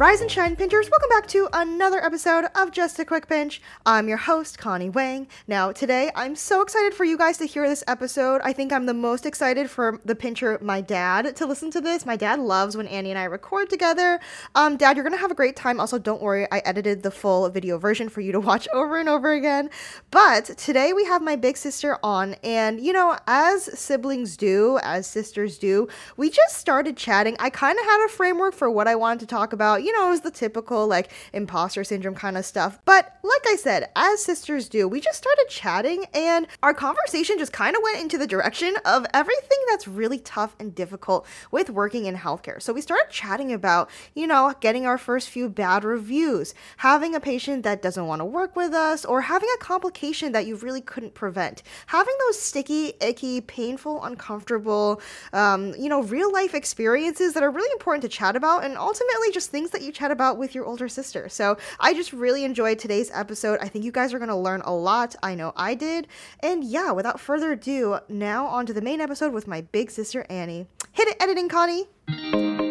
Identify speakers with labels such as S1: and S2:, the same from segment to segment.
S1: Rise and shine, pinchers. Welcome back to another episode of Just a Quick Pinch. I'm your host, Connie Wang. Now, today, I'm so excited for you guys to hear this episode. I think I'm the most excited for the pincher, my dad, to listen to this. My dad loves when Annie and I record together. Um, dad, you're gonna have a great time. Also, don't worry, I edited the full video version for you to watch over and over again. But today, we have my big sister on, and you know, as siblings do, as sisters do, we just started chatting. I kind of had a framework for what I wanted to talk about you know, it was the typical like imposter syndrome kind of stuff. But like I said, as sisters do, we just started chatting and our conversation just kind of went into the direction of everything that's really tough and difficult with working in healthcare. So we started chatting about, you know, getting our first few bad reviews, having a patient that doesn't want to work with us, or having a complication that you really couldn't prevent, having those sticky, icky, painful, uncomfortable, um, you know, real life experiences that are really important to chat about, and ultimately just things that you chat about with your older sister. So I just really enjoyed today's episode. I think you guys are going to learn a lot. I know I did. And yeah, without further ado, now on to the main episode with my big sister Annie. Hit it, editing, Connie.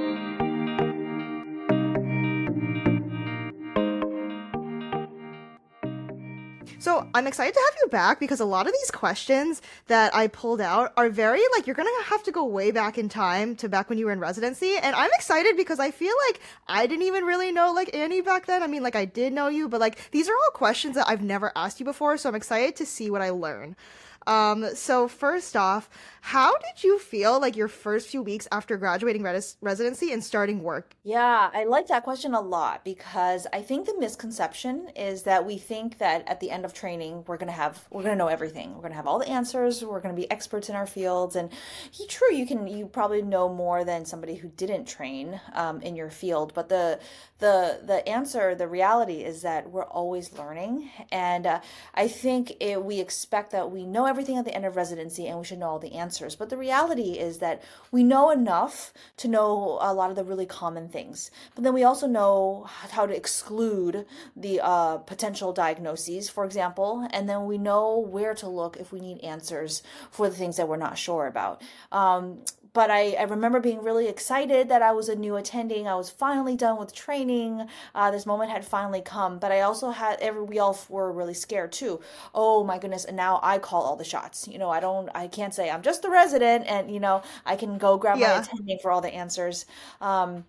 S1: So I'm excited to have you back because a lot of these questions that I pulled out are very like you're gonna have to go way back in time to back when you were in residency, and I'm excited because I feel like I didn't even really know like Annie back then. I mean, like I did know you, but like these are all questions that I've never asked you before, so I'm excited to see what I learn. Um, so first off, how did you feel like your first few weeks after graduating res- residency and starting work?
S2: Yeah, I like that question a lot because I think the misconception is that we think that at the end of training we're gonna have we're gonna know everything. We're gonna have all the answers. We're gonna be experts in our fields. And true, you can you probably know more than somebody who didn't train um, in your field. But the the the answer, the reality is that we're always learning. And uh, I think it, we expect that we know everything at the end of residency and we should know all the answers answers. But the reality is that we know enough to know a lot of the really common things. But then we also know how to exclude the uh, potential diagnoses, for example, and then we know where to look if we need answers for the things that we're not sure about. Um, but I, I remember being really excited that I was a new attending. I was finally done with training. Uh, this moment had finally come. But I also had every we all were really scared too. Oh my goodness! And now I call all the shots. You know, I don't. I can't say I'm just the resident, and you know, I can go grab yeah. my attending for all the answers. Um,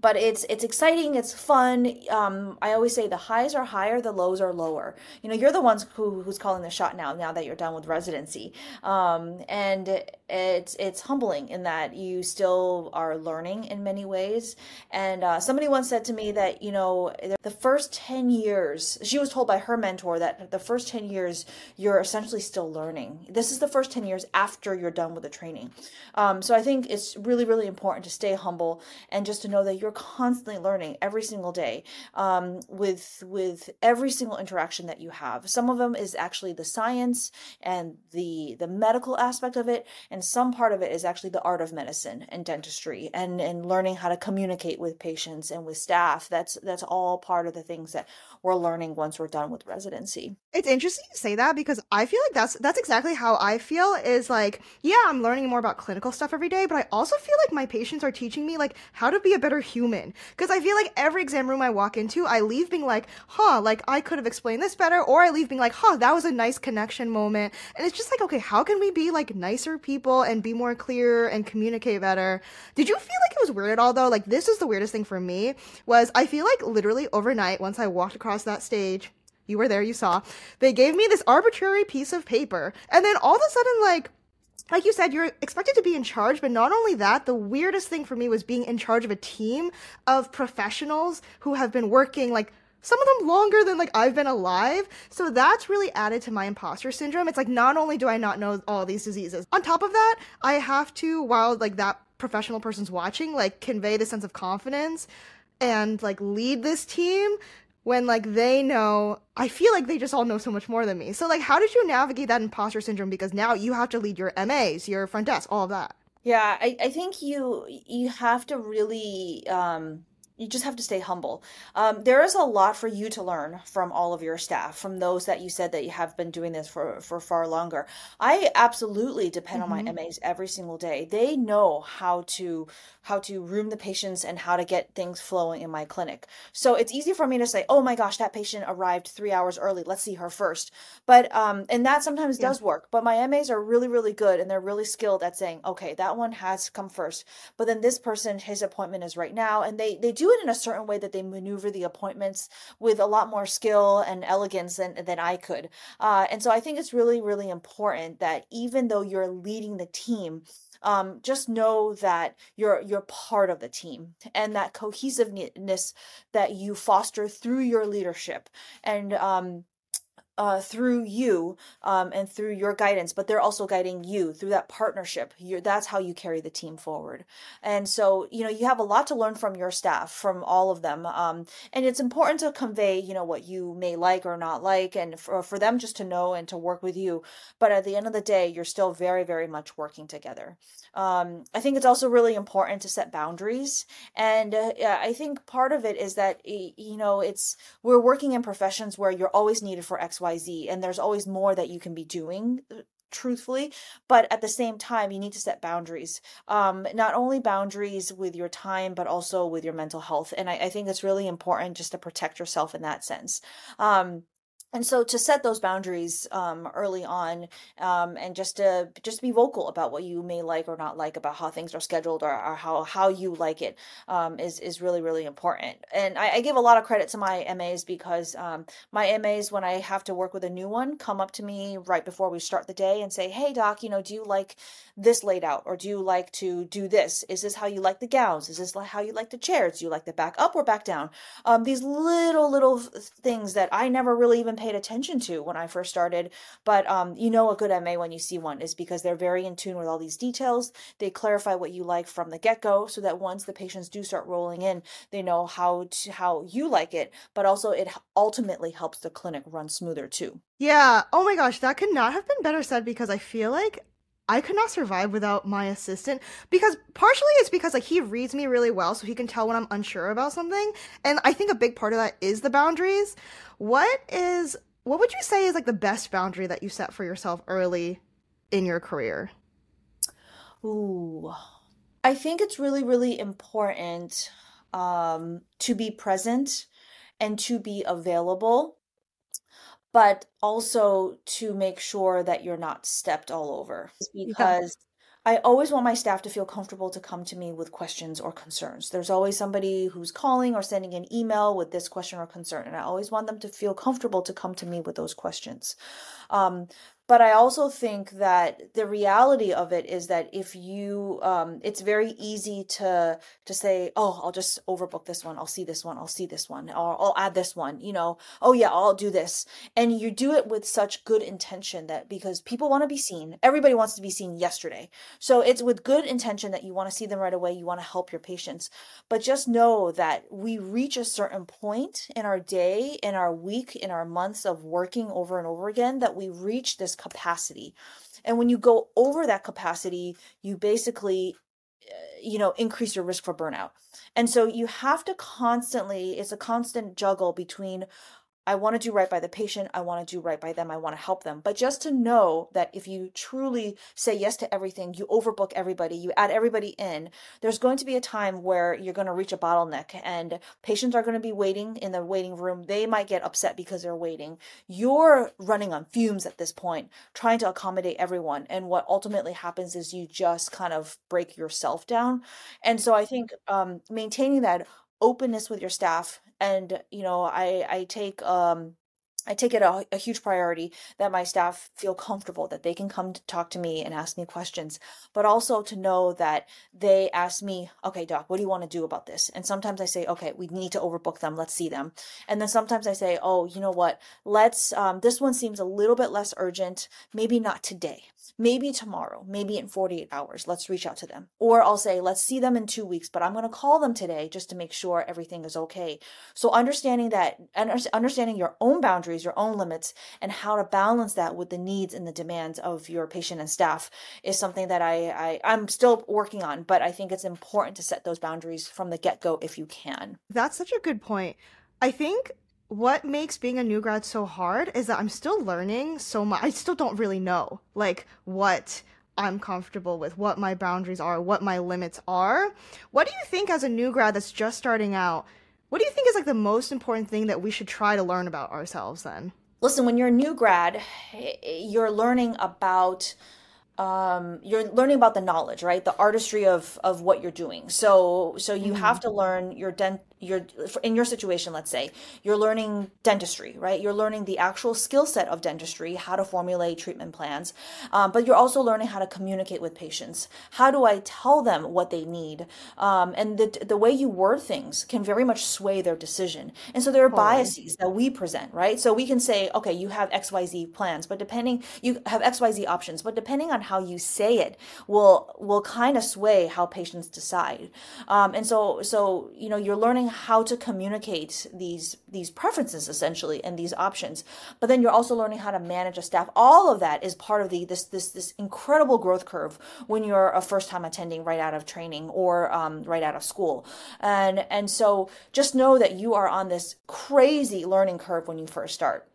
S2: but it's it's exciting it's fun. Um, i always say the highs are higher the lows are lower. You know you're the ones who who's calling the shot now now that you're done with residency. Um, and it's it's humbling in that you still are learning in many ways. And uh, somebody once said to me that you know the first 10 years she was told by her mentor that the first 10 years you're essentially still learning. This is the first 10 years after you're done with the training. Um, so i think it's really really important to stay humble and just to know that you're constantly learning every single day um, with with every single interaction that you have. Some of them is actually the science and the the medical aspect of it and some part of it is actually the art of medicine and dentistry and and learning how to communicate with patients and with staff. That's that's all part of the things that we're learning once we're done with residency.
S1: It's interesting to say that because i feel like that's that's exactly how i feel is like yeah i'm learning more about clinical stuff every day but i also feel like my patients are teaching me like how to be a better human because i feel like every exam room i walk into i leave being like huh like i could have explained this better or i leave being like huh that was a nice connection moment and it's just like okay how can we be like nicer people and be more clear and communicate better. Did you feel like it was weird at all though? Like this is the weirdest thing for me was I feel like literally overnight once I walked across that stage, you were there, you saw, they gave me this arbitrary piece of paper and then all of a sudden like like you said, you're expected to be in charge, but not only that, the weirdest thing for me was being in charge of a team of professionals who have been working like some of them longer than like I've been alive. So that's really added to my imposter syndrome. It's like not only do I not know all these diseases, on top of that, I have to while like that professional person's watching, like convey the sense of confidence and like lead this team when like they know I feel like they just all know so much more than me. So like how did you navigate that imposter syndrome because now you have to lead your MAs, your front desk, all of that.
S2: Yeah, I, I think you you have to really um you just have to stay humble. Um, there is a lot for you to learn from all of your staff, from those that you said that you have been doing this for for far longer. I absolutely depend mm-hmm. on my MAs every single day. They know how to how to room the patients and how to get things flowing in my clinic. So it's easy for me to say, "Oh my gosh, that patient arrived three hours early. Let's see her first. But um, and that sometimes yeah. does work. But my MAs are really really good and they're really skilled at saying, "Okay, that one has come first, but then this person, his appointment is right now," and they they do it in a certain way that they maneuver the appointments with a lot more skill and elegance than, than I could. Uh, and so I think it's really, really important that even though you're leading the team, um, just know that you're you're part of the team and that cohesiveness that you foster through your leadership. And um, uh, through you um, and through your guidance, but they're also guiding you through that partnership. You're, that's how you carry the team forward. And so, you know, you have a lot to learn from your staff, from all of them. Um, and it's important to convey, you know, what you may like or not like, and for, for them just to know and to work with you. But at the end of the day, you're still very, very much working together. Um, I think it's also really important to set boundaries. And uh, I think part of it is that, you know, it's, we're working in professions where you're always needed for X, XYZ. And there's always more that you can be doing uh, truthfully but at the same time you need to set boundaries um not only boundaries with your time but also with your mental health and I, I think it's really important just to protect yourself in that sense um and so to set those boundaries um, early on um, and just to just be vocal about what you may like or not like about how things are scheduled or, or how how you like it um, is is really really important. And I, I, give a lot of credit to my mas because um, my mas when i have to work with a new one come up to me right before we start the day and say hey doc you know do you like this laid out or do you like to do this is this how you like the gowns is this how you like the chairs do you like the back up or back down um, these little little things that i never really even paid attention to when I first started. But um, you know, a good MA when you see one is because they're very in tune with all these details. They clarify what you like from the get go, so that once the patients do start rolling in, they know how to how you like it. But also, it ultimately helps the clinic run smoother too.
S1: Yeah. Oh my gosh, that could not have been better said because I feel like I could not survive without my assistant because partially it's because like he reads me really well so he can tell when I'm unsure about something and I think a big part of that is the boundaries. What is what would you say is like the best boundary that you set for yourself early in your career?
S2: Ooh. I think it's really really important um to be present and to be available but also to make sure that you're not stepped all over because I always want my staff to feel comfortable to come to me with questions or concerns. There's always somebody who's calling or sending an email with this question or concern, and I always want them to feel comfortable to come to me with those questions. Um, but i also think that the reality of it is that if you um, it's very easy to to say oh i'll just overbook this one. I'll see this one. I'll see this one. Or i'll add this one you know? Oh yeah i'll do this. And you do it with such good intention that because people want to be seen. Everybody wants to be seen yesterday. So it's with good intention that you want to see them right away. You want to help your patients. But just know that we reach a certain point in our day in our week in our months of working over and over again that we reach this capacity. And when you go over that capacity, you basically uh, you know increase your risk for burnout and so you have to constantly it's a constant juggle between I want to do right by the patient. I want to do right by them. I want to help them. But just to know that if you truly say yes to everything, you overbook everybody, you add everybody in, there's going to be a time where you're going to reach a bottleneck and patients are going to be waiting in the waiting room. They might get upset because they're waiting. You're running on fumes at this point, trying to accommodate everyone. And what ultimately happens is you just kind of break yourself down. And so I think um, maintaining that openness with your staff and you know i i take um I take it a, a, huge priority that my staff feel comfortable that they can come to talk to me and ask me questions, but also to know that they ask me, okay, doc, what do you want to do about this? And sometimes I say, okay, we need to overbook them. Let's see them. And then sometimes I say, oh, you know what? Let's, um, this one seems a little bit less urgent. Maybe not today maybe tomorrow, maybe in 48 hours, let's reach out to them. Or I'll say, let's see them in two weeks, but I'm going to call them today just to make sure everything is okay. So understanding that, understanding your own boundaries your own limits, and how to balance that with the needs and the demands of your patient and staff is something that I, I I'm still working on, but I think it's important to set those boundaries from the get go if you can.
S1: That's such a good point. I think what makes being a new grad so hard is that I'm still learning so much. I still don't really know like what I'm comfortable with, what my boundaries are, what my limits are. What do you think as a new grad that's just starting out? What do you think is like the most important thing that we should try to learn about ourselves then?
S2: Listen, when you're a new grad, you're learning about um, you're learning about the knowledge, right? The artistry of of what you're doing. So so you mm-hmm. have to learn your dent you're in your situation let's say you're learning dentistry right you're learning the actual skill set of dentistry how to formulate treatment plans um, but you're also learning how to communicate with patients how do i tell them what they need um, and the, the way you word things can very much sway their decision and so there are biases that we present right so we can say okay you have xyz plans but depending you have xyz options but depending on how you say it will will kind of sway how patients decide. Um, and so so you know you're learning how to communicate these these preferences essentially and these options. But then you're also learning how to manage a staff. All of that is part of the this this this incredible growth curve when you're a first time attending right out of training or um, right out of school. And and so just know that you are on this crazy learning curve when you first start.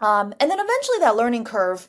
S2: Um, and then eventually that learning curve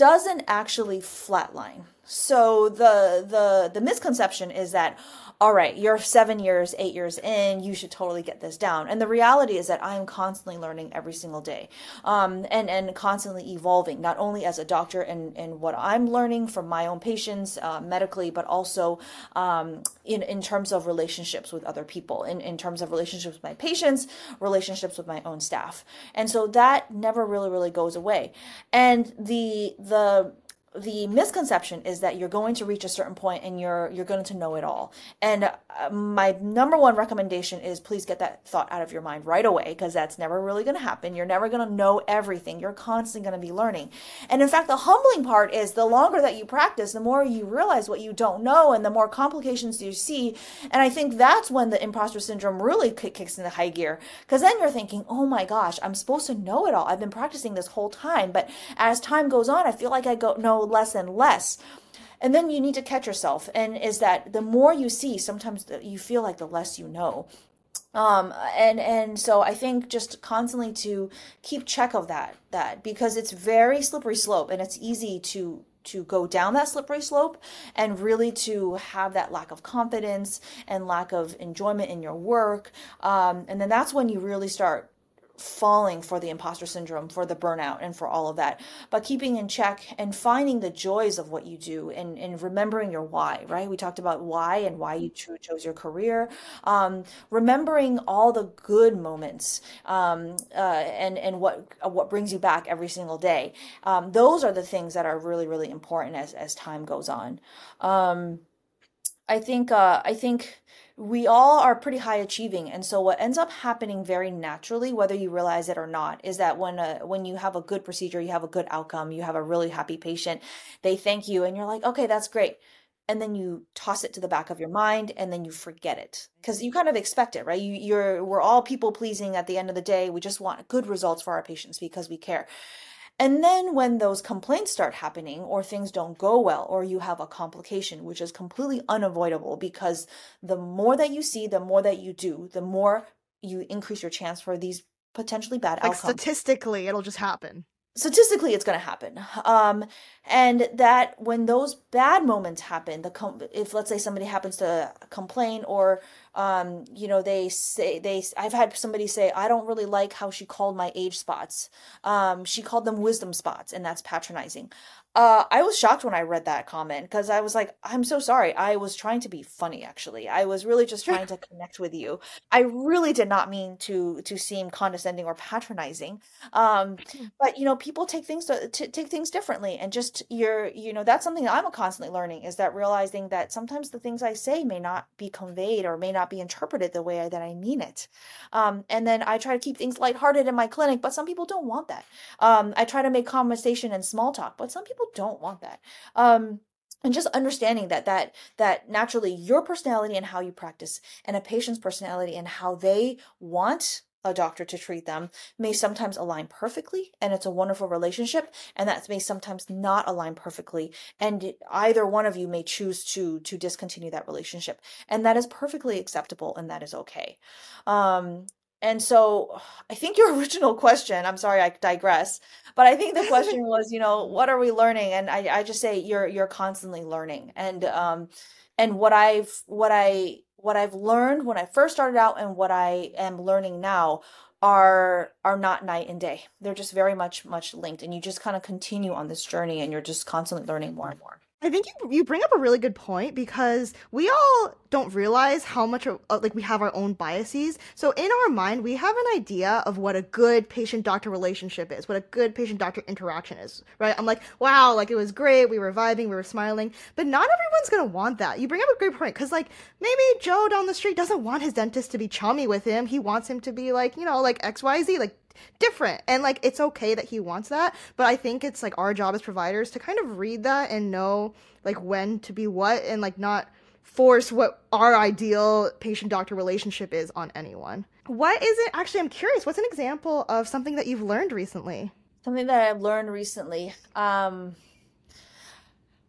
S2: doesn't actually flatline. So the the the misconception is that all right, you're seven years, eight years in, you should totally get this down. And the reality is that I'm constantly learning every single day um, and, and constantly evolving, not only as a doctor and, and what I'm learning from my own patients uh, medically, but also um, in, in terms of relationships with other people, in, in terms of relationships with my patients, relationships with my own staff. And so that never really, really goes away. And the, the, the misconception is that you're going to reach a certain point and you're you're going to know it all. And uh, my number one recommendation is please get that thought out of your mind right away because that's never really going to happen. You're never going to know everything. You're constantly going to be learning. And in fact the humbling part is the longer that you practice the more you realize what you don't know and the more complications you see. And i think that's when the imposter syndrome really kicks into high gear because then you're thinking oh my gosh i'm supposed to know it all. I've been practicing this whole time. But as time goes on i feel like i go know less and less. And then you need to catch yourself. And is that the more you see sometimes you feel like the less you know. Um and and so i think just constantly to keep check of that that because it's very slippery slope and it's easy to to go down that slippery slope and really to have that lack of confidence and lack of enjoyment in your work. Um, and then that's when you really start falling for the imposter syndrome, for the burnout, and for all of that. But keeping in check and finding the joys of what you do and, and remembering your why, right? We talked about why and why you chose your career. Um, remembering all the good moments um, uh, and, and what, what brings you back every single day. Um, those are the things that are really, really important as, as time goes on. Um, I think, uh, I think, we all are pretty high achieving and so what ends up happening very naturally whether you realize it or not is that when a, when you have a good procedure you have a good outcome you have a really happy patient they thank you and you're like okay that's great. And then you toss it to the back of your mind and then you forget it because you kind of expect it right? You, you're we're all people pleasing at the end of the day. We just want good results for our patients because we care and then when those complaints start happening, or things don't go well, or you have a complication, which is completely unavoidable because the more that you see, the more that you do, the more you increase your chance for these potentially bad
S1: like
S2: outcomes.
S1: Statistically, it'll just happen
S2: statistically it's going to happen um, and that when those bad moments happen the com- if let's say somebody happens to complain or um, you know they say they i've had somebody say i don't really like how she called my age spots um, she called them wisdom spots and that's patronizing uh, I was shocked when I read that comment because I was like, I'm so sorry. I was trying to be funny, actually. I was really just trying to connect with you. I really did not mean to to seem condescending or patronizing. Um, hmm. but you know, people take things to, to, take things differently, and just you're, you know, that's something I'm constantly learning is that realizing that sometimes the things I say may not be conveyed or may not be interpreted the way that I mean it. Um, and then I try to keep things lighthearted in my clinic, but some people don't want that. Um, I try to make conversation and small talk, but some people people don't want that. Um, and just understanding that that that naturally your personality and how you practice and a patient's personality and how they want a doctor to treat them may sometimes align perfectly and it's a wonderful relationship and that may sometimes not align perfectly and either one of you may choose to to discontinue that relationship and that is perfectly acceptable and that is okay um and so I think your original question, I'm sorry I digress, but I think the question was, you know, what are we learning? And I, I just say you're you're constantly learning. And um and what I've what I what I've learned when I first started out and what I am learning now are are not night and day. They're just very much much linked and you just kind of continue on this journey and you're just constantly learning more and more.
S1: I think you you bring up a really good point because we all don't realize how much of, uh, like we have our own biases. So in our mind, we have an idea of what a good patient-doctor relationship is, what a good patient-doctor interaction is, right? I'm like, wow, like it was great, we were vibing, we were smiling, but not everyone's gonna want that. You bring up a great point because like maybe Joe down the street doesn't want his dentist to be chummy with him. He wants him to be like you know like X Y Z, like different. And like it's okay that he wants that but i think it's like our job as providers to kind of read that and know like when to be what and like not force what our ideal patient doctor relationship is on anyone. What is it actually i'm curious what's an example of something that you've learned recently?
S2: Something that i've learned recently um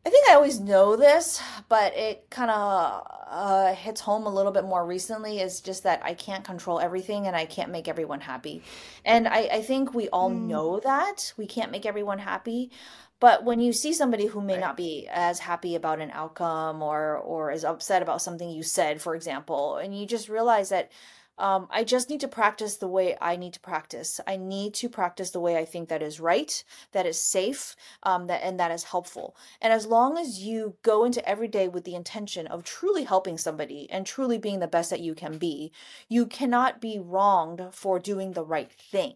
S2: I think I always know this, but it kind of uh, hits home a little bit more recently is just that I can't control everything and I can't make everyone happy. And I, I think we all mm. know that we can't make everyone happy. But when you see somebody who may right. not be as happy about an outcome or or is upset about something you said, for example, and you just realize that um, I just need to practice the way I need to practice. I need to practice the way I think that is right, that is safe, um, that and that is helpful. And as long as you go into every day with the intention of truly helping somebody and truly being the best that you can be, you cannot be wronged for doing the right thing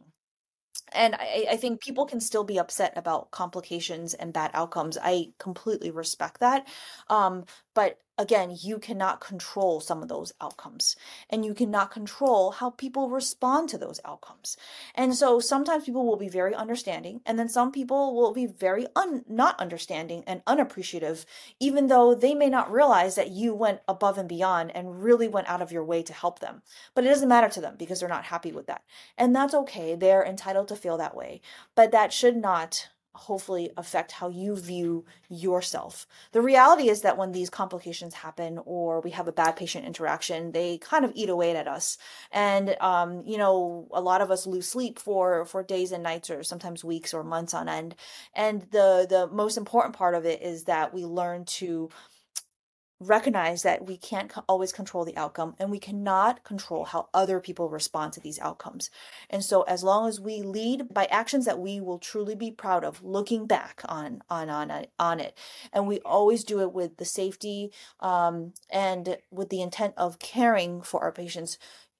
S2: and I, I think people can still be upset about complications and bad outcomes. I completely respect that. Um, but again, you cannot control some of those outcomes and you cannot control how people respond to those outcomes. And so sometimes people will be very understanding and then some people will be very un- not understanding and unappreciative, even though they may not realize that you went above and beyond and really went out of your way to help them. But it doesn't matter to them because they're not happy with that. And that's okay. They're entitled to feel that way. But that should not hopefully affect how you view yourself. The reality is that when these complications happen or we have a bad patient interaction, they kind of eat away at us. And um, you know, a lot of us lose sleep for for days and nights or sometimes weeks or months on end. And the the most important part of it is that we learn to recognize that we can't always control the outcome and we cannot control how other people respond to these outcomes. And so as long as we lead by actions that we will truly be proud of looking back on on on on it and we always do it with the safety um, and with the intent of caring for our patients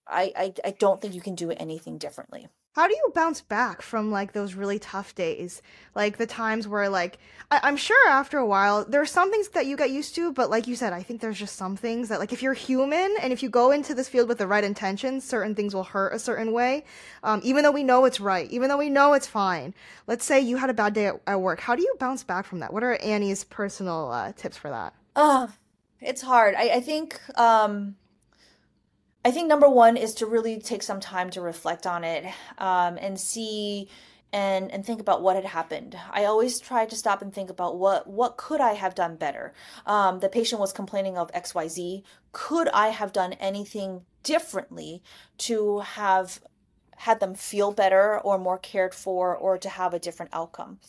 S2: I, I I don't think you can do anything differently
S1: how do you bounce back from like those really tough days? Like the times where like I- am sure after a while there are some things that you get used to but like you said i think there's just some things that like if you're human and if you go into this field with the right intentions certain things will hurt a certain way. Um, even though we know it's right even though we know it's fine. Let's say you had a bad day at, at work. How do you bounce back from that? What are annie's personal uh, tips for that?
S2: Uh it's hard. I, I think um I think number one is to really take some time to reflect on it um, and see and and think about what had happened. I always try to stop and think about what what could I have done better. Um, the patient was complaining of X Y Z. Could I have done anything differently to have had them feel better or more cared for or to have a different outcome?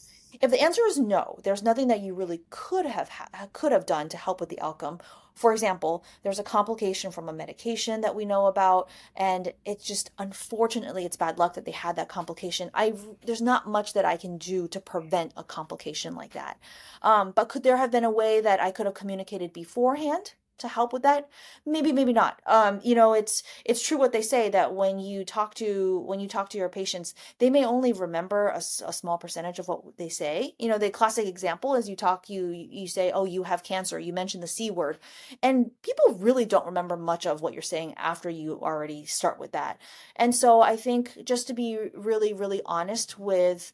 S2: If the answer is no, there's nothing that you really could have ha- could have done to help with the outcome for example, there's a complication from a medication that we know about, and it's just unfortunately it's bad luck that they had that complication. I there's not much that I can do to prevent a complication like that. Um, but could there have been a way that I could have communicated beforehand? To help with that? Maybe maybe not. Um you know it's it's true what they say that when you talk to when you talk to your patients they may only remember a, a small percentage of what they say. You know the classic example is you talk you you say oh you have cancer. You mention the c word and people really don't remember much of what you're saying after you already start with that. And so i think just to be really really honest with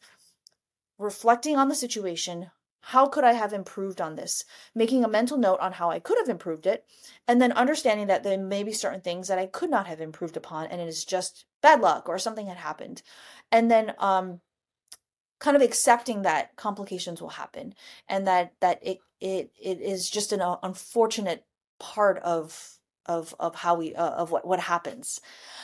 S2: reflecting on the situation how could I have improved on this? Making a mental note on how I could have improved it, and then understanding that there may be certain things that I could not have improved upon, and it is just bad luck or something had happened. And then um, kind of accepting that complications will happen and that that it it it is just an uh, unfortunate part of of of how we uh, of what what happens.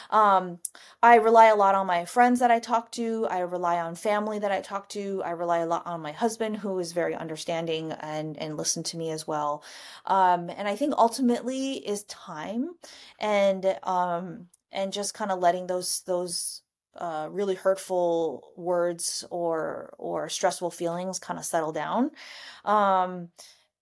S2: Um i rely a lot on my friends that i talk to. I rely on family that i talk to. I rely a lot on my husband who is very understanding and and listen to me as well. Um and i think ultimately is time and um and just kind of letting those those uh, really hurtful words or or stressful feelings kind of settle down. Um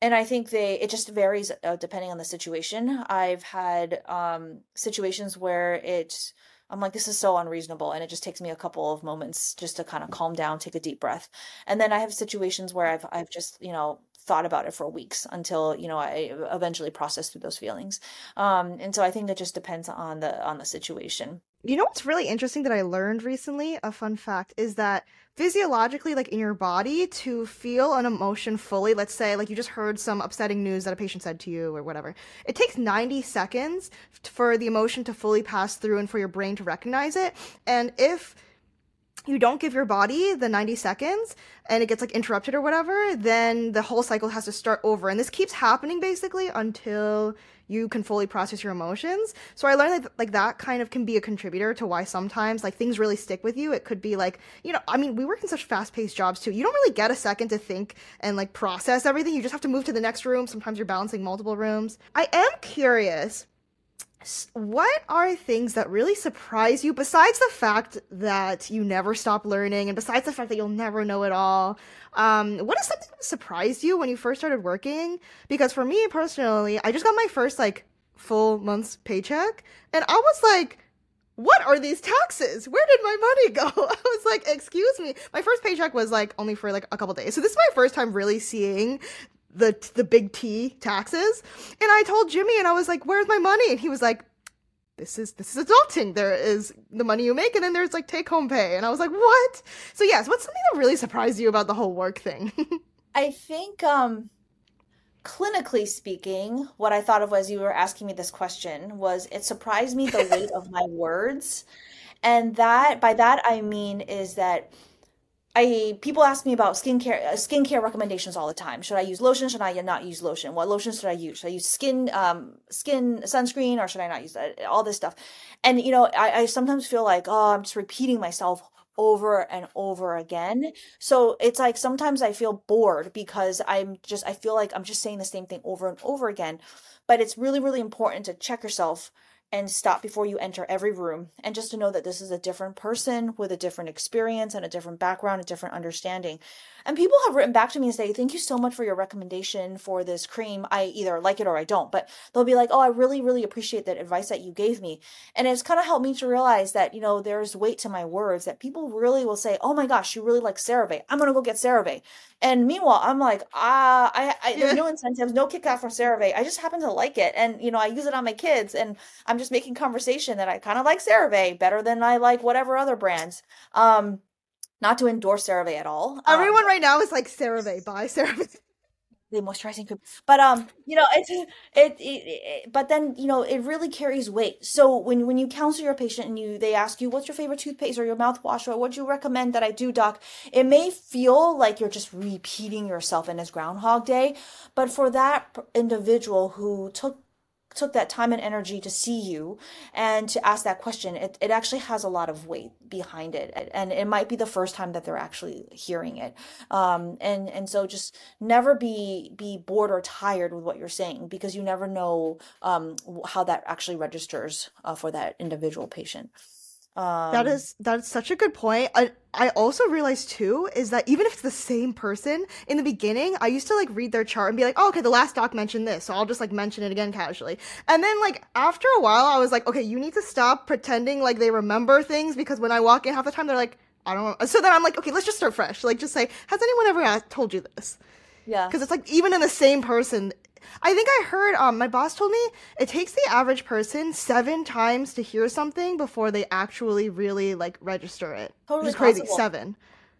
S2: and I think they it just varies uh, depending on the situation. I've had um, situations where it I'm like this is so unreasonable and it just takes me a couple of moments just to kind of calm down, take a deep breath. And then I have situations where I've I've just, you know, thought about it for weeks until, you know, I eventually process through those feelings. Um, and so I think it just depends on the on the situation.
S1: You know what's really interesting that I learned recently? A fun fact is that physiologically, like in your body, to feel an emotion fully, let's say, like you just heard some upsetting news that a patient said to you or whatever, it takes 90 seconds for the emotion to fully pass through and for your brain to recognize it. And if you don't give your body the 90 seconds and it gets like interrupted or whatever, then the whole cycle has to start over. And this keeps happening basically until you can fully process your emotions. So I learned that like that kind of can be a contributor to why sometimes like things really stick with you. It could be like, you know, I mean, we work in such fast-paced jobs too. You don't really get a second to think and like process everything. You just have to move to the next room. Sometimes you're balancing multiple rooms. I am curious what are things that really surprise you besides the fact that you never stop learning and besides the fact that you'll never know it all um, what is something that surprised you when you first started working because for me personally i just got my first like full month's paycheck and i was like what are these taxes? Where did my money go? I was like, excuse me. My first paycheck was like only for like a couple days. So this is my first time really seeing the the big T taxes. And I told Jimmy and I was like, "Where's my money?" And he was like, "This is this is adulting. There is the money you make and then there's like take home pay." And I was like, "What?" So yes, what's something that really surprised you about the whole work thing?
S2: I think um clinically speaking, what I thought of as you were asking me this question was it surprised me the weight of my words. And that by that I mean is that I people ask me about skincare uh, skincare recommendations all the time. Should I use lotion? Should I not use lotion? What lotion should I use? Should I use skin um skin sunscreen or should I not use that? All this stuff, and you know I, I sometimes feel like oh I'm just repeating myself over and over again. So it's like sometimes I feel bored because I'm just I feel like I'm just saying the same thing over and over again. But it's really really important to check yourself and stop before you enter every room and just to know that this is a different person with a different experience and a different background, a different understanding. And people have written back to me and say, Thank you so much for your recommendation for this cream. I either like it or I don't. But they'll be like, Oh, I really, really appreciate that advice that you gave me. And it's kind of helped me to realize that, you know, there's weight to my words, that people really will say, Oh my gosh, you really like CeraVe. I'm going to go get CeraVe. And meanwhile, I'm like, ah, I, I there's no incentives, no kickback for CeraVe. I just happen to like it. And, you know, I use it on my kids and I'm just making conversation that I kind of like CeraVe better than I like whatever other brands. Um, not to endorse CeraVe at all.
S1: Everyone um, right now is like CeraVe, buy CeraVe.
S2: The moisturizing cream, but um, you know, it's it, it, it, But then you know, it really carries weight. So when when you counsel your patient and you they ask you what's your favorite toothpaste or your mouthwash or what do you recommend that I do, doc, it may feel like you're just repeating yourself in this Groundhog Day, but for that individual who took took that time and energy to see you and to ask that question, it, it actually has a lot of weight behind it. And it might be the first time that they're actually hearing it. Um, and, and so just never be, be bored or tired with what you're saying because you never know um, how that actually registers uh, for that individual patient.
S1: Um, that is that's such a good point. I I also realized too is that even if it's the same person in the beginning, I used to like read their chart and be like, oh, okay, the last doc mentioned this, so I'll just like mention it again casually. And then like after a while, I was like, okay, you need to stop pretending like they remember things because when I walk in, half the time they're like, I don't. Know. So then I'm like, okay, let's just start fresh. Like, just say, has anyone ever asked, told you this?
S2: Yeah.
S1: Because it's like even in the same person, I think I heard um my boss told me it takes the average person seven times to hear something before they actually really like register it. Totally crazy. Seven.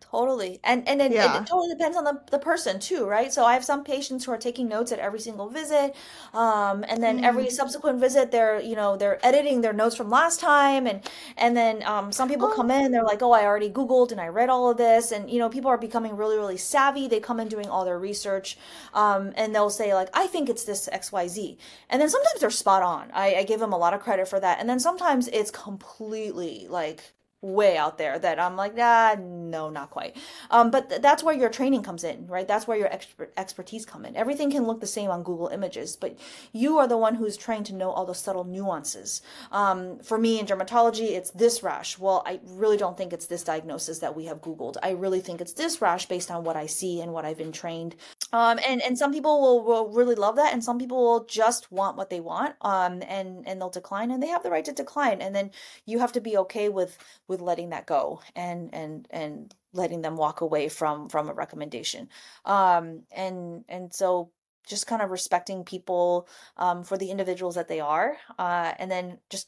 S2: Totally. And and it, it totally depends on the, the person too, right? So I have some patients who are taking notes at every single visit. Um, and then every
S1: Mm.
S2: subsequent visit they're, you know, they're editing their notes from last time and and then um, some people come
S1: Oh,
S2: in, they're like, "Oh, I already Googled and I read all of this." And you know, people are becoming really, really savvy. They come in doing all their research. Um, and they'll say like, "I think it's this XYZ." And then sometimes they're spot on. I, I give them a lot of credit for that. And then sometimes it's completely like way out there that I'm like, ah, no, not quite. Um, but th that's where your training comes in, right? That's where your expert expertise come in. Everything can look the same on Google Images, but you are the one who's trained to know all the subtle nuances. Um, for me in dermatology, it's this rash. Well, I really don't think it's this diagnosis that we have Googled. I really think it's this rash based on what I see and what I've been trained. Um, and and some people will, will really love that, and some people will just want what they want. Um, and and they'll decline, and they have the right to decline. And then you have to be okay with with letting that go and and and letting them walk away from from a recommendation. Um and and so just kind of respecting people um for the individuals that they are uh and then just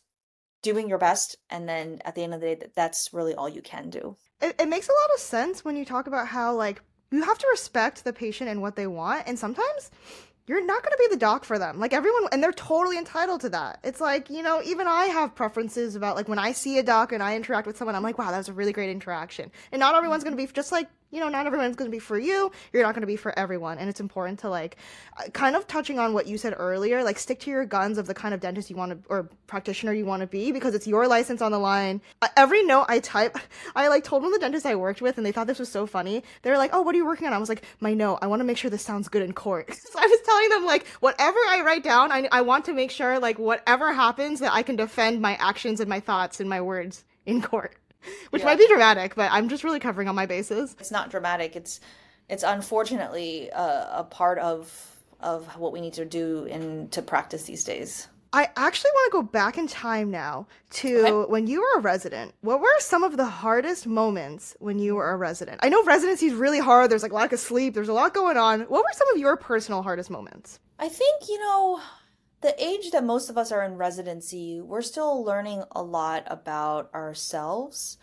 S2: doing your best and then at the end of the day th- that's really all you can do.
S1: It, it makes a lot of sense when you talk about how like you have to respect the patient and what they want, and sometimes you're not going to be the doc for them. Like everyone, and they're totally entitled to that. It's like, you know, even I have preferences about like when I see a doc and I interact with someone, I'm like, wow, that was a really great interaction. And not everyone's going to be just like, you know, not everyone's going to be for you. You're not going to be for everyone. And it's important to like, uh, kind of touching on what you said earlier, like stick to your guns of the kind of dentist you want to, or practitioner you want to be because it's your license on the line. Uh, every note I type, I like told one of the dentists I worked with and they thought this was so funny. They were like, oh, what are you working on? I was like, my note. I want to make sure this sounds good in court. so I was telling them like, whatever I write down, I, I want to make sure like whatever happens that I can defend my actions and my thoughts and my words in court. Which
S2: yeah
S1: might be dramatic, but I'm just really covering all my bases.
S2: it's not dramatic it's it's unfortunately a, a part of of what we need to do in to practice these days
S1: I actually want to go back in time now
S2: okay
S1: to when you were a resident. What were some of the hardest moments when you were a resident? I know residency is really hard. There's like lack of sleep. There's a lot going on. What were some of your personal hardest moments?
S2: I think, you know, the age that most of us are in residency, we're still learning a lot about ourselves.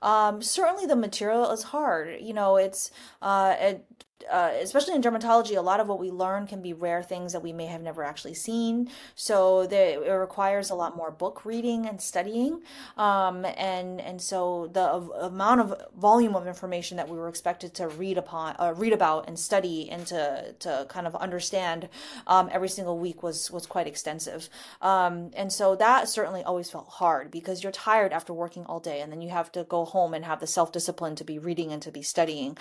S2: Um, certainly the material is hard. You know, it's uh, it, uh, especially in dermatology, a lot of what we learn can be rare things that we may have never actually seen. So it requires a lot more book reading and studying. Um, and and so the amount of volume of information that we were expected to read upon, uh, read about and study and to to kind of understand um, every single week was was quite extensive. Um, and so that certainly always felt hard because you're tired after working all day, and then you have to go home and have the self discipline to be reading and to be studying.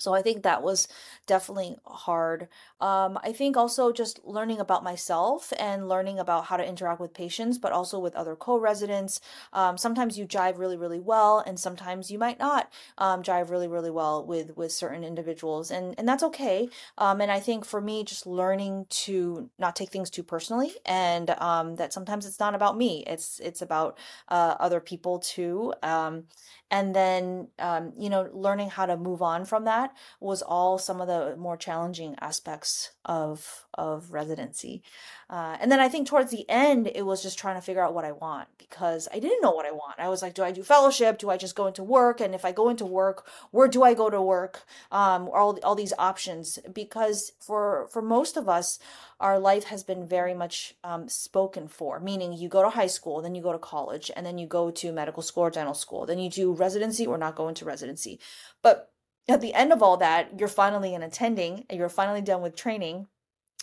S2: Um, so I think that was definitely hard. Um, I think also just learning about myself and learning about how to interact with patients, but also with other co-residents. Um, sometimes you jive really, really well, and sometimes you might not um, jive really, really well with with certain individuals, and and that's okay. Um, and I think for me, just learning to not take things too personally, and um, that sometimes it's not about me. It's it's about uh, other people too. And then um, you know learning how to move on from that was all some of the more challenging aspects of of residency. Uh, and then i think towards the end it was just trying to figure out what i want because i didn't know what i want. I was like do i do fellowship? Do i just go into work? And if i go into work where do i go to work? Um, all, all these options because for for most of us our life has been very much um, spoken for, meaning you go to high school, then you go to college, and then you go to medical school or dental school, then you do residency or not go into residency. But at the end of all that, you're finally in attending and you're finally done with training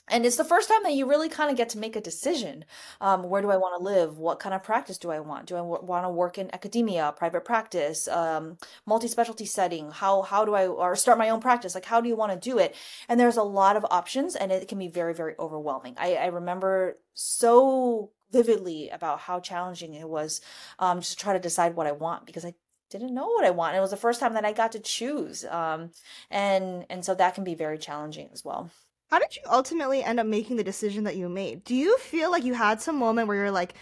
S2: and it's the first time that you really kind of get to make a decision. Um, where do I want to live? What kind of practice do I want? Do I w- want to work in academia, private practice, um, multi-specialty setting? How how do I or start my own practice? Like how do you want to do it? And there's a lot of options, and it can be very very overwhelming. I, I remember so vividly about how challenging it was um, just to try to decide what I want because I didn't know what I want. It was the first time that I got to choose, um, and and so that can be very challenging as well.
S1: How did you ultimately end up making the decision that you made? Do you feel like you had some moment where you're like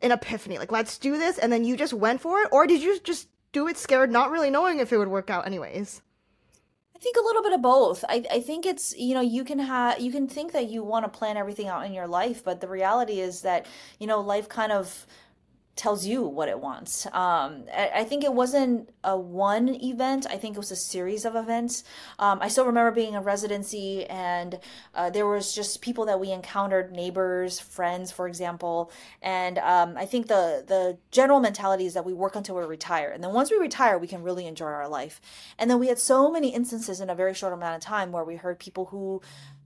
S1: an epiphany, like let's do this, and then you just went for it, or did you just do it scared, not really knowing if it would work out anyways?
S2: I think a little bit of both. I, I think it's, you know, you can have you can think that you want to plan everything out in your life, but the reality is that, you know, life kind of tells you what it wants. Um, I, think it wasn't a one event. I think it was a series of events. Um, I still remember being in residency, and uh, there was just people that we encountered, neighbors, friends, for example. And um, I think the the general mentality is that we work until we retire, and then once we retire, we can really enjoy our life. And then we had so many instances in a very short amount of time where we heard people who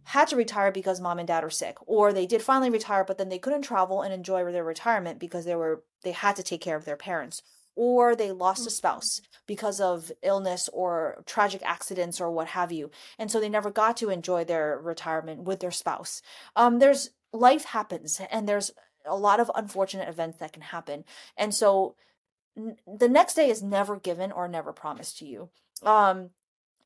S2: had to retire because mom and dad are sick or they did finally retire but then they couldn't travel and enjoy their retirement because they were they had to take care of their parents or they lost a spouse mm-hmm. because of illness or tragic accidents or what have you and so they never got to enjoy their retirement with their spouse um there's life happens and there's a lot of unfortunate events that can happen and so n- the next day is never given or never promised to you um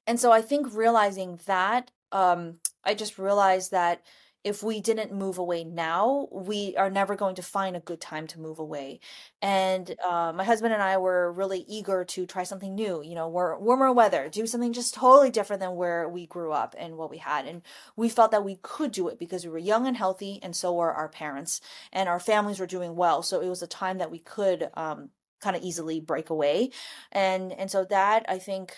S2: and so i think realizing that um, I just realized that if we didn't move away now, we are never going to find a good time to move away. And uh, my husband and I were really eager to try something new, you know, war- warmer weather, do something just totally different than where we grew up and what we had. And we felt that we could do it because we were young and healthy, and so were our parents, and our families were doing well. So it was a time that we could um, kind of easily break away. And and so that I think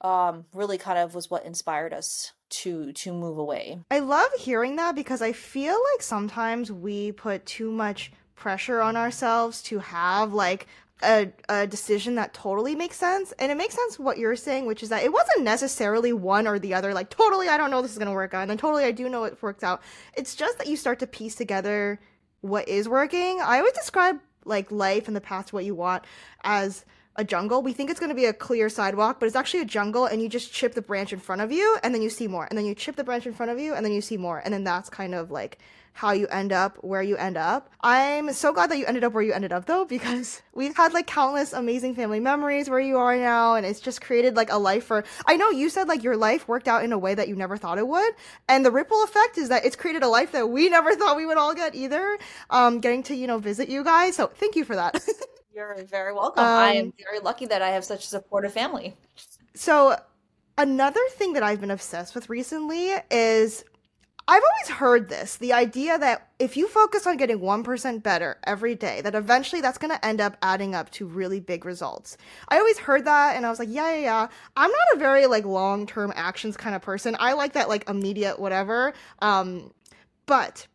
S2: um, really kind of was what inspired us to to move away.
S1: I love hearing that because I feel like sometimes we put too much pressure on ourselves to have like a, a decision that totally makes sense. And it makes sense what you're saying which is that it wasn't necessarily one or the other like totally i don't know this is to work out and then totally i do know it works out. It's just that you start to piece together what is working. I always describe like life and the path to what you want as a jungle. We think it's going to be a clear sidewalk, but it's actually a jungle, and you just chip the branch in front of you, and then you see more, and then you chip the branch in front of you, and then you see more, and then that's kind of like how you end up where you end up. I'm so glad that you ended up where you ended up though, because we've had like countless amazing family memories where you are now, and it's just created like a life for. I know you said like your life worked out in a way that you never thought it would, and the ripple effect is that it's created a life that we never thought we would all get either. Um, getting to you know visit you guys, so thank you for that.
S2: You're very welcome. Um, I am very lucky that I have such a supportive family.
S1: So, another thing that I've been obsessed with recently is I've always heard this the idea that if you focus on getting 1% better every day, that eventually that's going to end up adding up to really big results. I always heard that and I was like, yeah, yeah, yeah. I'm not a very like long-term actions kind of person. I like that like immediate whatever. Um, but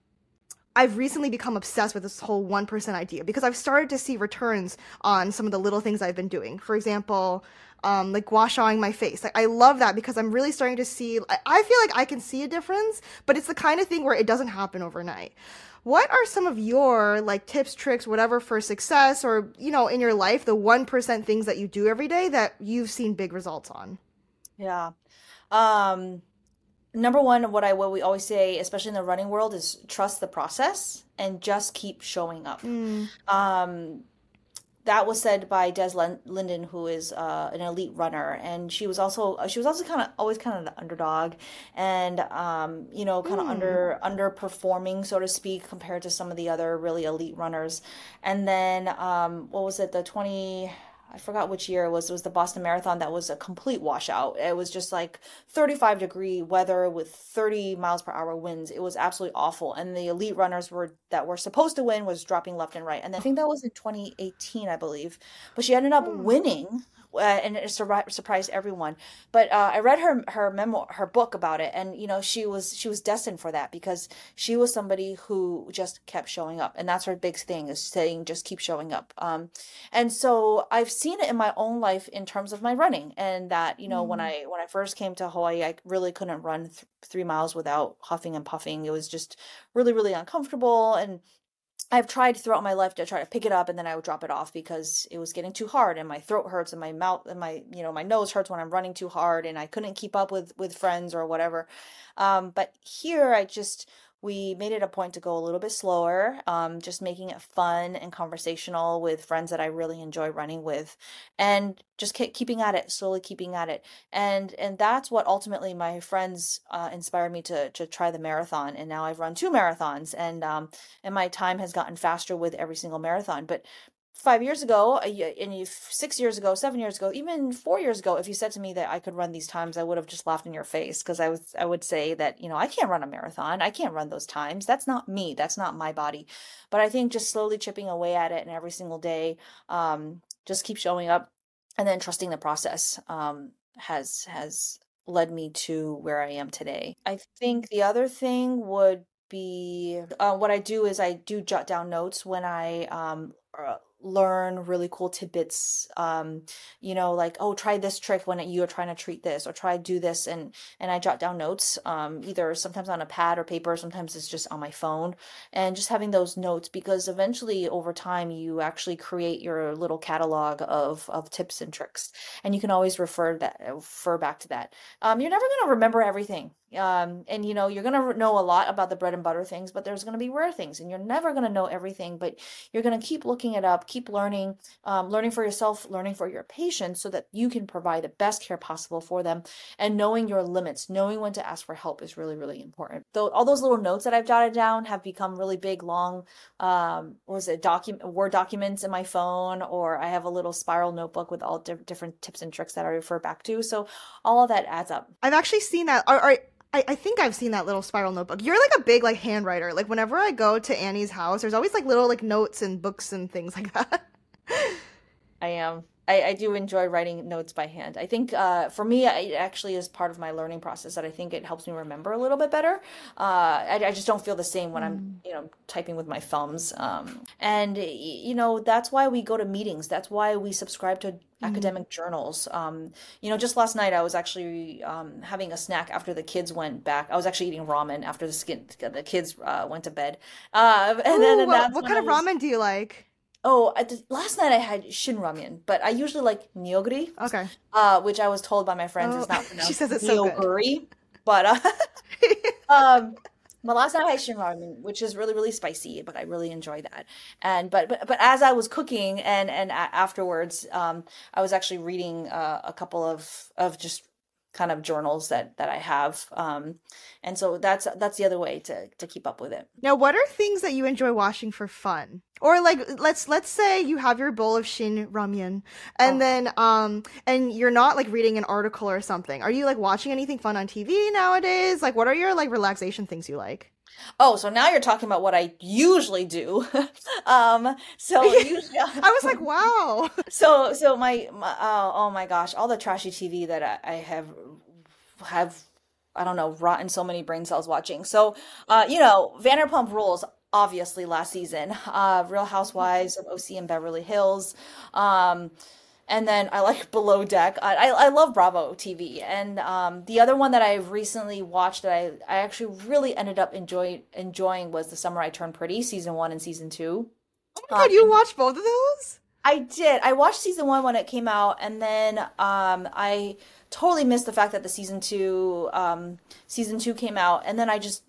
S1: I've recently become obsessed with this whole 1% idea because I've started to see returns on some of the little things I've been doing. For example, um, like gua sha-ing my face. Like, I love that because I'm really starting to see, I feel like I can see a difference, but it's the kind of thing where it doesn't happen overnight. What are some of your like tips, tricks, whatever for success or, you know, in your life, the 1% things that you do every day that you've seen big results on?
S2: Yeah. Um, number one, what I what we always say, especially in the running world, is trust the process and just keep showing up. Mm. Um, that was said by Des Linden, who is uh, an elite runner, and she was also she was also kind of always kind of the underdog, and um, you know, kind of mm. under underperforming, so to speak, compared to some of the other really elite runners. And then um, what was it, the twenty I forgot which year it was. It was the Boston Marathon that was a complete washout. It was just like 35 degree weather with 30 miles per hour winds. It was absolutely awful. And the elite runners were that were supposed to win was dropping left and right. And I think that was in 2018, I believe. But she ended up hmm. winning uh, and it sur- surprised everyone. But uh, I read her her memo her book about it, and you know she was she was destined for that because she was somebody who just kept showing up, and that's her big thing is saying just keep showing up. Um, and so I've seen it in my own life in terms of my running, and that you know mm. when I when I first came to Hawaii, I really couldn't run th- three miles without huffing and puffing. It was just really really uncomfortable and I've tried throughout my life to try to pick it up and then I would drop it off because it was getting too hard and my throat hurts and my mouth and my you know my nose hurts when I'm running too hard and I couldn't keep up with with friends or whatever. Um, but here I just we made it a point to go a little bit slower, um, just making it fun and conversational with friends that I really enjoy running with, and just keep keeping at it, slowly keeping at it, and and that's what ultimately my friends uh, inspired me to to try the marathon, and now I've run two marathons, and um, and my time has gotten faster with every single marathon. But five years ago, and you, six years ago, seven years ago, even four years ago, if you said to me that I could run these times, I would have just laughed in your face because I was I would say that you know I can't run a marathon, I can't run those times. That's not me. That's not my body. But I think just slowly chipping away at it, and every single day, um, just keep showing up, and then trusting the process um, has has led me to where I am today. I think the other thing would be uh, what I do is I do jot down notes when I um, uh, learn really cool tidbits um you know like oh try this trick when you're trying to treat this or try do this and and i jot down notes um either sometimes on a pad or paper sometimes it's just on my phone and just having those notes because eventually over time you actually create your little catalog of of tips and tricks and you can always refer that refer back to that. Um you're never going to remember everything um, and you know you're gonna know a lot about the bread and butter things but there's gonna be rare things and you're never gonna know everything but you're gonna keep looking it up keep learning um, learning for yourself learning for your patients so that you can provide the best care possible for them and knowing your limits knowing when to ask for help is really really important. Though all those little notes that i've jotted down have become really big long um, was it document word documents in my phone or i have a little spiral notebook with all di- different tips and tricks that i refer back to so all of that adds up.
S1: I've actually seen that. Are, are I, I think I've seen that little spiral notebook. You're like a big like handwriter. Like whenever I go to Annie's house, there's always like little like notes and books and things like that.
S2: I am. I, I do enjoy writing notes by hand. I think uh, for me, it actually is part of my learning process that I think it helps me remember a little bit better. Uh, I, I, just don't feel the same when mm. I'm, you know, typing with my thumbs. Um, and you know, that's why we go to meetings. That's why we subscribe to mm-hmm. academic journals. Um, you know, just last night I was actually um, having a snack after the kids went back. I was actually eating ramen after the, skin, the kids uh, went to bed. Uh, and
S1: Ooh, then and what, what kind of was, ramen do you like?
S2: Oh, last night I had shin ramen, but I usually like Neoguri.
S1: Okay.
S2: Uh, which I was told by my friends oh, is not pronounced
S1: she says it's so good.
S2: But uh, um, but last night I had shin ramen, which is really really spicy, but I really enjoy that. And but but but as I was cooking and and afterwards, um, I was actually reading uh, a couple of of just kind of journals that that I have. Um, and so that's that's the other way to to keep up with it.
S1: Now, what are things that you enjoy watching for fun? Or like let's let's say you have your bowl of shin ramyun and oh. then um and you're not like reading an article or something. Are you like watching anything fun on TV nowadays? Like what are your like relaxation things you like?
S2: Oh, so now you're talking about what I usually do. um, so usually,
S1: I was like, wow.
S2: So, so my, my uh, oh my gosh, all the trashy TV that I, I have have I don't know rotten so many brain cells watching. So, uh, you know, Vanderpump Rules obviously last season. Uh, Real Housewives of OC and Beverly Hills. Um, and then I like Below Deck. I, I, I love Bravo TV. And um, the other one that I recently watched that I, I actually really ended up enjoy, enjoying was The Summer I Turned Pretty, season one and season two.
S1: Oh my god, um, you watched both of those?
S2: I did. I watched season one when it came out, and then um, I totally missed the fact that the season two um, season two came out, and then I just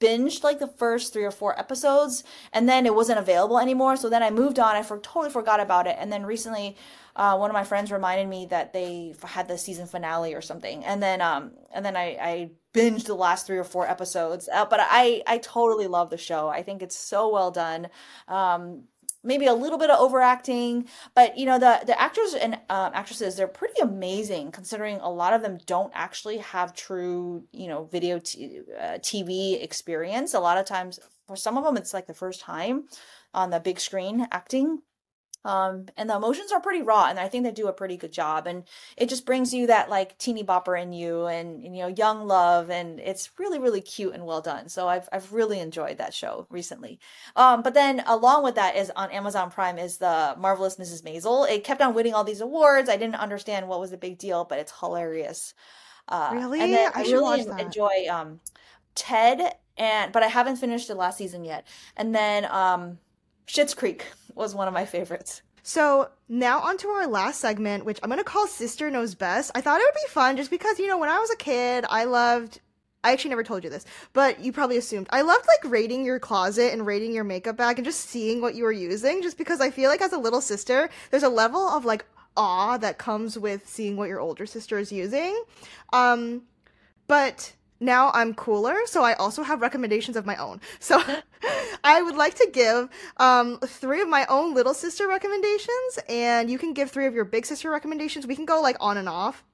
S2: binged like the first three or four episodes, and then it wasn't available anymore. So then I moved on. I for, totally forgot about it, and then recently uh, one of my friends reminded me that they had the season finale or something, and then um and then I I binged the last three or four episodes. Uh, but I I totally love the show. I think it's so well done. Um, maybe a little bit of overacting but you know the the actors and uh, actresses they're pretty amazing considering a lot of them don't actually have true you know video t- uh, tv experience a lot of times for some of them it's like the first time on the big screen acting um, and the emotions are pretty raw and i think they do a pretty good job and it just brings you that like teeny bopper in you and, and, you know young love and it's really really cute and well done. So i've, I've really enjoyed that show recently. Um, but then along with that is on amazon prime is the marvelous mrs maisel. It kept on winning all these awards. I didn't understand what was the big deal but it's hilarious.
S1: Uh, really? and then
S2: i, I really enjoy um, ted and but i haven't finished the last season yet. And then um Schitt's Creek was one of my favorites.
S1: So now onto our last segment, which I'm gonna call Sister Knows Best. I thought it would be fun just because, you know, when I was a kid, I loved I actually never told you this, but you probably assumed. I loved like raiding your closet and raiding your makeup bag and just seeing what you were using, just because I feel like as a little sister, there's a level of like awe that comes with seeing what your older sister is using. Um, but now I'm cooler, so I also have recommendations of my own. So I would like to give um, three of my own little sister recommendations, and you can give three of your big sister recommendations. We can go like on and off.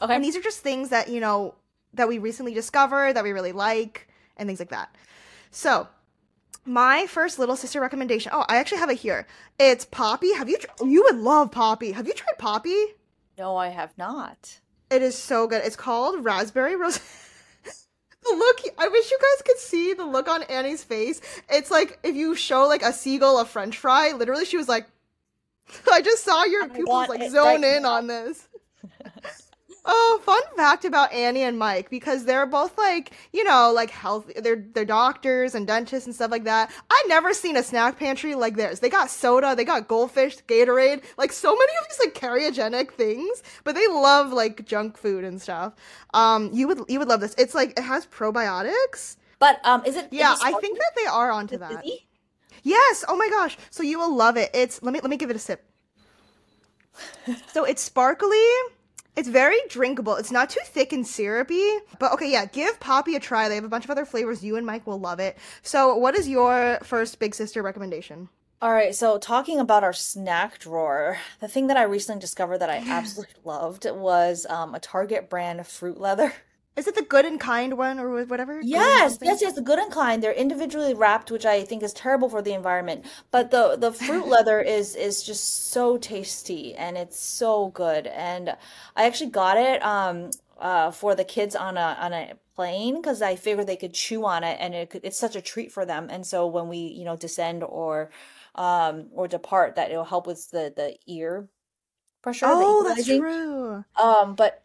S2: Okay.
S1: And these are just things that, you know, that we recently discovered, that we really like, and things like that. So, my first little sister recommendation. Oh, I actually have it here. It's Poppy. Have you? tr- You would love Poppy. Have you tried Poppy?
S2: No, I have not.
S1: It is so good. It's called Raspberry Rose. the look. I wish you guys could see the look on Annie's face. It's like if you show like a seagull a French fry. Literally, she was like, "I just saw your
S2: I
S1: pupils like zone
S2: right
S1: in
S2: now."
S1: on this." Oh, fun fact about Annie and Mike because they're both like, you know, like healthy. They're they're doctors and dentists and stuff like that. I never seen a snack pantry like theirs. They got soda, they got goldfish, Gatorade, like so many of these like cariogenic things, but they love like junk food and stuff. Um, you would you would love this. It's like it has probiotics.
S2: But um, is it? is
S1: Yeah,
S2: it
S1: I think that they are onto
S2: Is
S1: that.
S2: fizzy?
S1: Yes. Oh my gosh. So you will love it. It's let me let me give it a sip. so it's sparkly. It's very drinkable. It's not too thick and syrupy. But okay, yeah, give Poppy a try. They have a bunch of other flavors. You and Mike will love it. So what is your first big sister recommendation?
S2: All right, so talking about our snack drawer, the thing that I recently discovered that I absolutely loved was um, a Target brand fruit leather.
S1: Is it the good and kind one or whatever?
S2: Yes, yes, yes, the Good and Kind. They're individually wrapped, which I think is terrible for the environment. But the the fruit leather is is just so tasty and it's so good. And I actually got it um uh for the kids on a on a plane because I figured they could chew on it and it could, it's such a treat for them. And so when we, you know, descend or um or depart, that it'll help with the the ear pressure,
S1: Oh, that's true.
S2: Um, but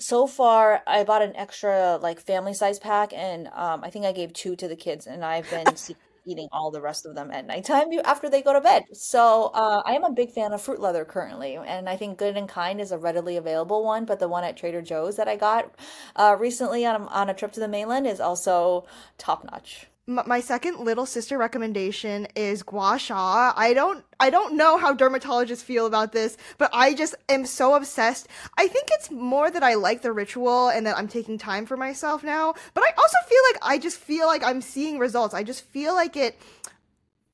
S2: so far I bought an extra like family size pack and um I think I gave two to the kids and I've been eating all the rest of them at nighttime after they go to bed. So uh I am a big fan of fruit leather currently and I think Good and Kind is a readily available one, but the one at Trader Joe's that I got uh recently on a, on a trip to the mainland is also top notch.
S1: My second little sister recommendation is gua sha. I don't I don't know how dermatologists feel about this, but I just am so obsessed. I think it's more that I like the ritual and that I'm taking time for myself now, but I also feel like I just feel like I'm seeing results. I just feel like it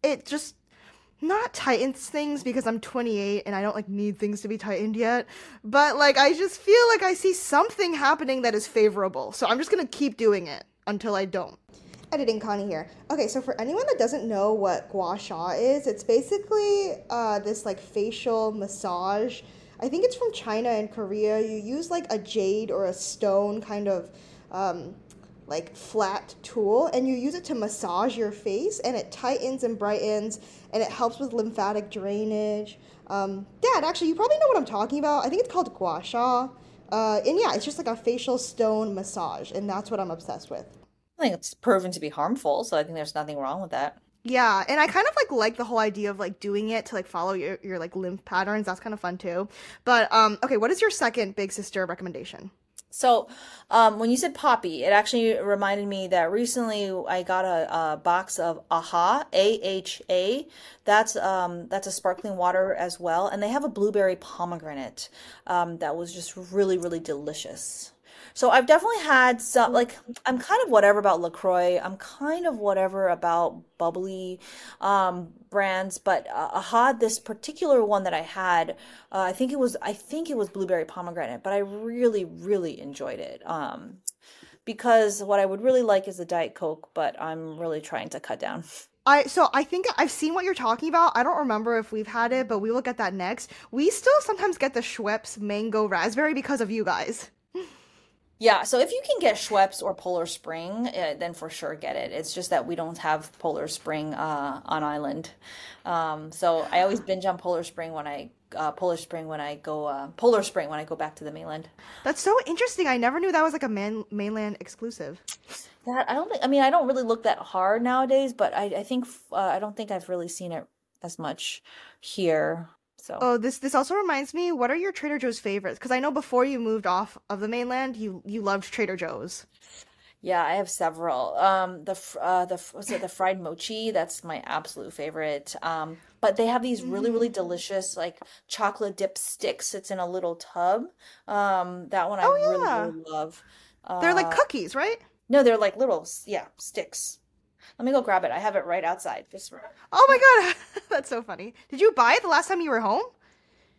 S1: it just not tightens things because I'm 28 and I don't like need things to be tightened yet, but like I just feel like I see something happening that is favorable. So I'm just going to keep doing it until I don't. Editing Connie here. Okay, so for anyone that doesn't know what gua sha is, it's basically uh, this like facial massage. I think it's from China and Korea. You use like a jade or a stone kind of um, like flat tool and you use it to massage your face and it tightens and brightens and it helps with lymphatic drainage. Um, Dad, actually, you probably know what I'm talking about. I think it's called gua sha. Uh, and yeah, it's just like a facial stone massage, and that's what I'm obsessed with.
S2: I think it's proven to be harmful, so I think there's nothing wrong with that.
S1: Yeah, and I kind of like like the whole idea of like doing it to like follow your, your like lymph patterns. That's kind of fun too. But um okay, what is your second big sister recommendation?
S2: So, um, when you said poppy, it actually reminded me that recently I got a, a box of AHA, A-H-A. That's um, that's a sparkling water as well, and they have a blueberry pomegranate um, that was just really, really delicious. So I've definitely had some, like, I'm kind of whatever about LaCroix. I'm kind of whatever about bubbly um, brands, but uh, AHA, this particular one that I had, uh, I think it was, I think it was blueberry pomegranate, but I really, really enjoyed it. Um, because what I would really like is a Diet Coke, but I'm really trying to cut down.
S1: I so I think I've seen what you're talking about. I don't remember if we've had it, but we will get that next. We still sometimes get the Schweppes mango raspberry because of you guys.
S2: Yeah, so if you can get Schweppes or Polar Spring, uh, then for sure get it. It's just that we don't have Polar Spring uh, on island. Um, so I always binge on Polar Spring when I uh, Polar Spring when I go uh, Polar Spring when I go back to the mainland.
S1: That's so interesting. I never knew that was like a man mainland exclusive.
S2: That I don't think. I mean, I don't really look that hard nowadays, but I I think uh, I don't think I've really seen it as much here. So.
S1: Oh, this this also reminds me. What are your Trader Joe's favorites? Because I know before you moved off of the mainland, you you loved Trader Joe's.
S2: Yeah, I have several. Um, the uh, the what's it, the fried mochi, that's my absolute favorite. Um, but they have these really, really delicious like chocolate dip sticks. It's in a little tub. Um, that one I
S1: Oh
S2: really,
S1: yeah,
S2: really love.
S1: they're like
S2: Uh,
S1: cookies, right?
S2: No, they're like little, yeah, sticks. Let me go grab it. I have it right outside. Just
S1: Oh my god, that's so funny. Did you buy it the last time you were home?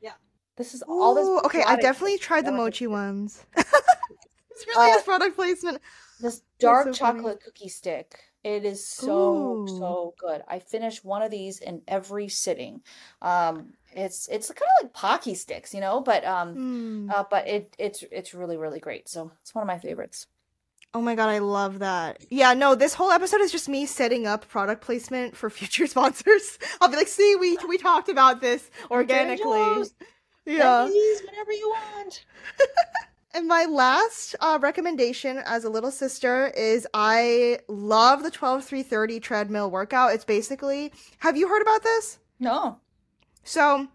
S2: yeah. This is all this
S1: Ooh, okay, I definitely tried the
S2: That was
S1: mochi ones. it's really
S2: Uh,
S1: his product placement.
S2: This dark
S1: so funny.
S2: chocolate cookie stick. It is so
S1: Ooh.
S2: so good. I finish one of these in every sitting. Um, it's it's kind of like Pocky sticks, you know, but um,
S1: Hmm.
S2: uh, but it it's it's really really great. So it's one of my favorites.
S1: Oh my god, I love that. Yeah, no, this whole episode is just me setting up product placement for future sponsors. I'll be like, see, we we talked about this organically. Yeah.
S2: Whenever you want.
S1: And my last uh, recommendation as a little sister is I love the 12 330 treadmill workout. It's basically, have you heard about this?
S2: No.
S1: So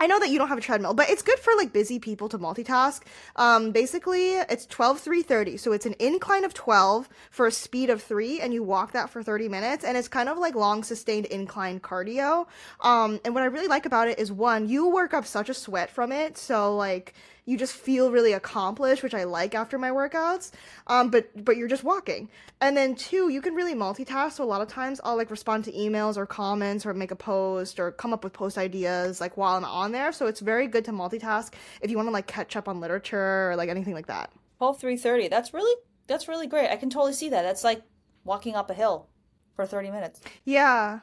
S1: I know that you don't have a treadmill, but it's good for like busy people to multitask. Um, basically, it's 12 330. So it's an incline of 12 for a speed of 3 and you walk that for 30 minutes and it's kind of like long sustained incline cardio. Um, and what I really like about it is one, you work up such a sweat from it, so like you just feel really accomplished, which I like after my workouts. Um, but but you're just walking. And then two, you can really multitask. So a lot of times I'll like respond to emails or comments or make a post or come up with post ideas like while I'm on there. So it's very good to multitask if you want to like catch up on literature or like anything like that.
S2: Three thirty. That's really that's really great. I can totally see that. That's like walking up a hill for thirty minutes.
S1: Yeah.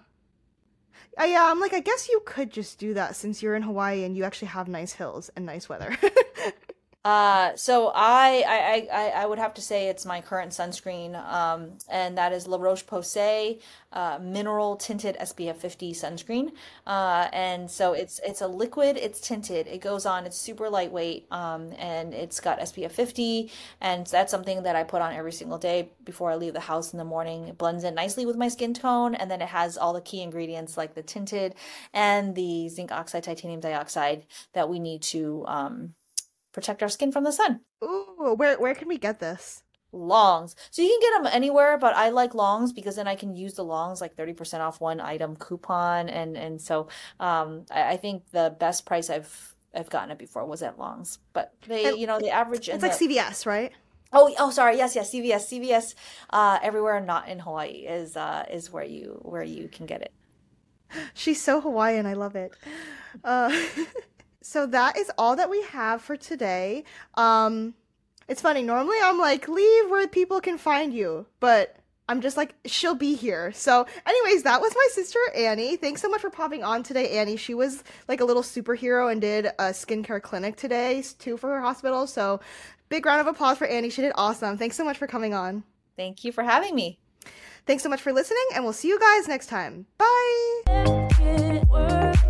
S1: Uh, yeah, I'm like, I guess you could just do that since you're in Hawaii and you actually have nice hills and nice weather.
S2: Uh, so I, I, I, I would have to say it's my current sunscreen, um, and that is La Roche-Posay, uh, mineral tinted SPF 50 sunscreen. Uh, and so it's, it's a liquid, it's tinted, it goes on, it's super lightweight, um, and it's got SPF 50, and that's something that I put on every single day before I leave the house in the morning. It blends in nicely with my skin tone, and then it has all the key ingredients like the tinted and the zinc oxide, titanium dioxide that we need to, um, protect our skin from the sun.
S1: Ooh, where where can we get this?
S2: Longs. So you can get them anywhere, but I like longs because then I can use the longs like 30% off one item coupon. And, and so, um, I, I think the best price I've, I've gotten it before was at longs, but they,
S1: And
S2: you know, the average
S1: It's like
S2: the,
S1: CVS, right?
S2: oh, oh, sorry. Yes, yes. CVS, CVS, uh, everywhere not in Hawaii is, uh, is where you, where you can get it.
S1: She's so Hawaiian. I love it. Uh, so that is all that we have for today. Um, it's funny. Normally, I'm like, leave where people can find you, but I'm just like, she'll be here. So, anyways, that was my sister Annie. Thanks so much for popping on today, Annie. She was like a little superhero and did a skincare clinic today too for her hospital. So, big round of applause for Annie. She did awesome. Thanks so much for coming on.
S2: Thank you for having me.
S1: Thanks so much for listening, and we'll see you guys next time. Bye.
S3: It works.